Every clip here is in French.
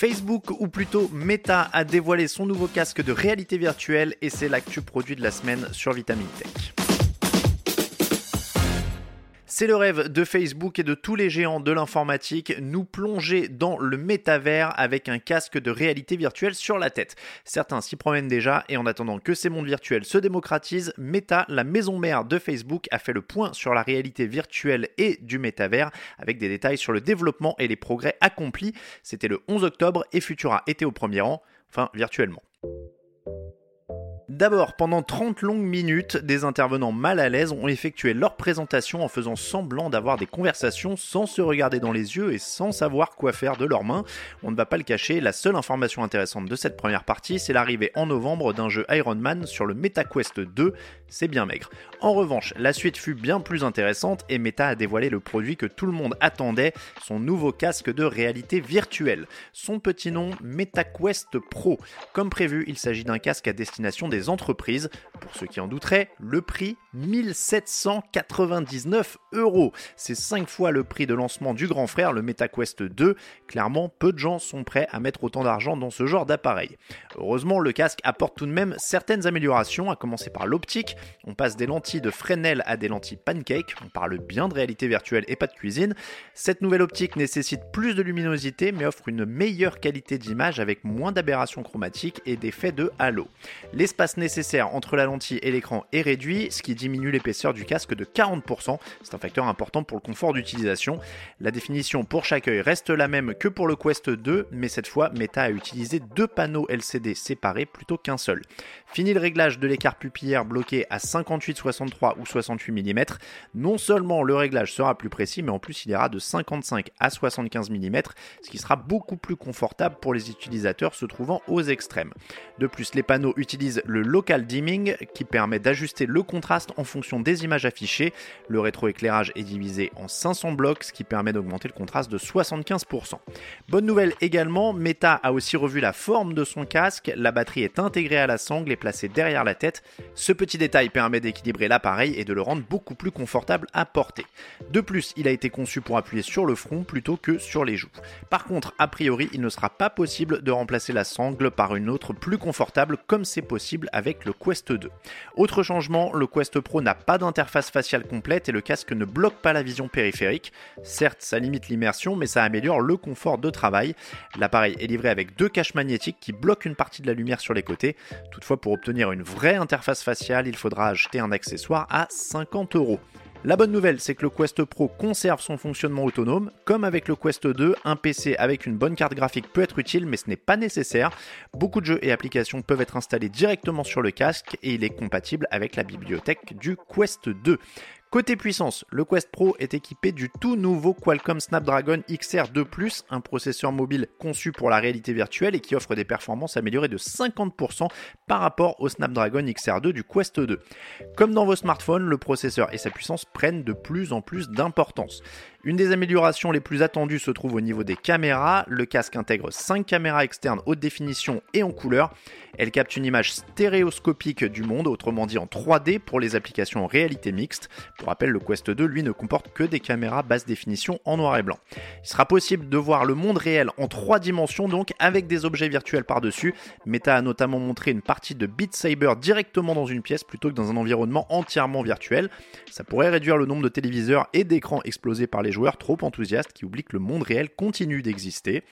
Facebook, ou plutôt Meta, a dévoilé son nouveau casque de réalité virtuelle et c'est l'actu produit de la semaine sur Vitamine Tech. C'est le rêve de Facebook et de tous les géants de l'informatique, nous plonger dans le métavers avec un casque de réalité virtuelle sur la tête. Certains s'y promènent déjà et en attendant que ces mondes virtuels se démocratisent, Meta, la maison mère de Facebook, a fait le point sur la réalité virtuelle et du métavers avec des détails sur le développement et les progrès accomplis. C'était le 11 octobre et Futura était au premier rang, enfin virtuellement. D'abord, pendant 30 longues minutes, des intervenants mal à l'aise ont effectué leur présentation en faisant semblant d'avoir des conversations sans se regarder dans les yeux et sans savoir quoi faire de leurs mains. On ne va pas le cacher, la seule information intéressante de cette première partie, c'est l'arrivée en novembre d'un jeu Iron Man sur le MetaQuest 2. C'est bien maigre. En revanche, la suite fut bien plus intéressante et Meta a dévoilé le produit que tout le monde attendait, son nouveau casque de réalité virtuelle. Son petit nom, MetaQuest Pro. Comme prévu, il s'agit d'un casque à destination des entreprises. Pour ceux qui en douteraient, le prix 1799 euros. C'est 5 fois le prix de lancement du grand frère, le MetaQuest 2. Clairement, peu de gens sont prêts à mettre autant d'argent dans ce genre d'appareil. Heureusement, le casque apporte tout de même certaines améliorations, à commencer par l'optique. On passe des lentilles de Fresnel à des lentilles pancake. On parle bien de réalité virtuelle et pas de cuisine. Cette nouvelle optique nécessite plus de luminosité mais offre une meilleure qualité d'image avec moins d'aberrations chromatiques et d'effets de halo. L'espace nécessaire entre la lentille et l'écran est réduit, ce qui diminue l'épaisseur du casque de 40%. C'est un facteur important pour le confort d'utilisation. La définition pour chaque œil reste la même que pour le Quest 2, mais cette fois, Meta a utilisé deux panneaux LCD séparés plutôt qu'un seul. Fini le réglage de l'écart pupillaire bloqué à 58, 63 ou 68 mm. Non seulement le réglage sera plus précis, mais en plus il ira de 55 à 75 mm, ce qui sera beaucoup plus confortable pour les utilisateurs se trouvant aux extrêmes. De plus, les panneaux utilisent le local dimming qui permet d'ajuster le contraste en fonction des images affichées. Le rétroéclairage est divisé en 500 blocs, ce qui permet d'augmenter le contraste de 75%. Bonne nouvelle également, Meta a aussi revu la forme de son casque. La batterie est intégrée à la sangle et placée derrière la tête. Ce petit détail permet d'équilibrer l'appareil et de le rendre beaucoup plus confortable à porter. De plus, il a été conçu pour appuyer sur le front plutôt que sur les joues. Par contre, a priori, il ne sera pas possible de remplacer la sangle par une autre plus confortable comme c'est possible avec le Quest 2. Autre changement, le Quest Pro n'a pas d'interface faciale complète et le casque ne bloque pas la vision périphérique. Certes, ça limite l'immersion, mais ça améliore le confort de travail. L'appareil est livré avec deux caches magnétiques qui bloquent une partie de la lumière sur les côtés. Toutefois, pour obtenir une vraie interface faciale, il faudra acheter un accessoire à 50 euros. La bonne nouvelle, c'est que le Quest Pro conserve son fonctionnement autonome. Comme avec le Quest 2, un PC avec une bonne carte graphique peut être utile, mais ce n'est pas nécessaire. Beaucoup de jeux et applications peuvent être installés directement sur le casque et il est compatible avec la bibliothèque du Quest 2. Côté puissance, le Quest Pro est équipé du tout nouveau Qualcomm Snapdragon XR2+, un processeur mobile conçu pour la réalité virtuelle et qui offre des performances améliorées de 50% par rapport au Snapdragon XR2 du Quest 2. Comme dans vos smartphones, le processeur et sa puissance prennent de plus en plus d'importance. Une des améliorations les plus attendues se trouve au niveau des caméras. Le casque intègre 5 caméras externes haute définition et en couleur. Elle capte une image stéréoscopique du monde, autrement dit en 3D pour les applications en réalité mixte. Pour rappel, le Quest 2, lui, ne comporte que des caméras basse définition en noir et blanc. Il sera possible de voir le monde réel en 3 dimensions, donc avec des objets virtuels par-dessus. Meta a notamment montré une partie de Beat Saber directement dans une pièce plutôt que dans un environnement entièrement virtuel. Ça pourrait réduire le nombre de téléviseurs et d'écrans explosés par les joueurs trop enthousiastes qui oublient que le monde réel continue d'exister.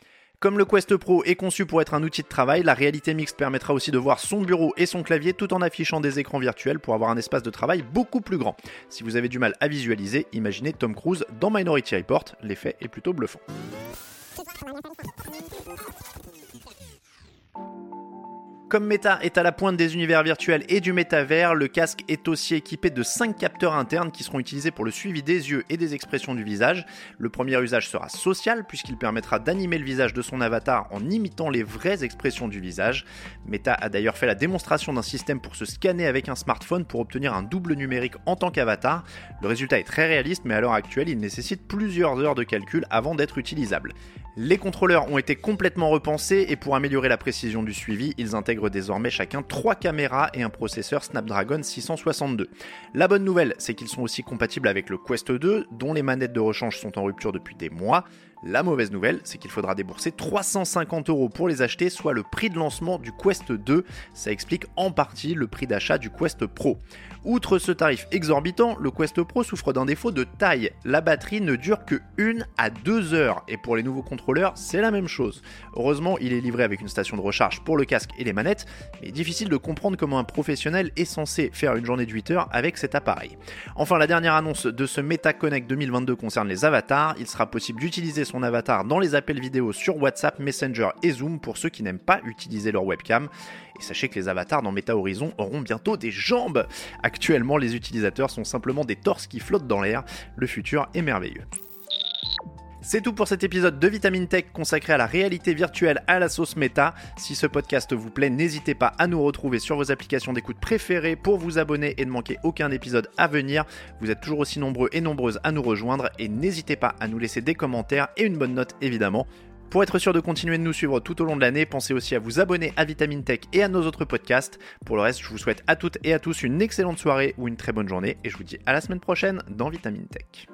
Comme le Quest Pro est conçu pour être un outil de travail, la réalité mixte permettra aussi de voir son bureau et son clavier tout en affichant des écrans virtuels pour avoir un espace de travail beaucoup plus grand. Si vous avez du mal à visualiser, imaginez Tom Cruise dans Minority Report, l'effet est plutôt bluffant. Comme Meta est à la pointe des univers virtuels et du métavers, le casque est aussi équipé de 5 capteurs internes qui seront utilisés pour le suivi des yeux et des expressions du visage. Le premier usage sera social puisqu'il permettra d'animer le visage de son avatar en imitant les vraies expressions du visage. Meta a d'ailleurs fait la démonstration d'un système pour se scanner avec un smartphone pour obtenir un double numérique en tant qu'avatar. Le résultat est très réaliste mais à l'heure actuelle il nécessite plusieurs heures de calcul avant d'être utilisable. Les contrôleurs ont été complètement repensés et pour améliorer la précision du suivi, ils intègrent désormais chacun 3 caméras et un processeur Snapdragon 662. La bonne nouvelle, c'est qu'ils sont aussi compatibles avec le Quest 2, dont les manettes de rechange sont en rupture depuis des mois. La mauvaise nouvelle, c'est qu'il faudra débourser 350 euros pour les acheter, soit le prix de lancement du Quest 2. Ça explique en partie le prix d'achat du Quest Pro. Outre ce tarif exorbitant, le Quest Pro souffre d'un défaut de taille. La batterie ne dure que 1 à 2 heures, et pour les nouveaux contrôleurs, c'est la même chose. Heureusement, il est livré avec une station de recharge pour le casque et les manettes, mais difficile de comprendre comment un professionnel est censé faire une journée de 8 heures avec cet appareil. Enfin, la dernière annonce de ce Meta Connect 2022 concerne les avatars. Il sera possible d'utiliser son avatar dans les appels vidéo sur WhatsApp, Messenger et Zoom pour ceux qui n'aiment pas utiliser leur webcam. Et sachez que les avatars dans Meta Horizon auront bientôt des jambes. Actuellement, les utilisateurs sont simplement des torses qui flottent dans l'air. Le futur est merveilleux. C'est tout pour cet épisode de Vitamine Tech consacré à la réalité virtuelle à la sauce méta. Si ce podcast vous plaît, n'hésitez pas à nous retrouver sur vos applications d'écoute préférées pour vous abonner et ne manquer aucun épisode à venir. Vous êtes toujours aussi nombreux et nombreuses à nous rejoindre et n'hésitez pas à nous laisser des commentaires et une bonne note évidemment. Pour être sûr de continuer de nous suivre tout au long de l'année, pensez aussi à vous abonner à Vitamine Tech et à nos autres podcasts. Pour le reste, je vous souhaite à toutes et à tous une excellente soirée ou une très bonne journée et je vous dis à la semaine prochaine dans Vitamine Tech.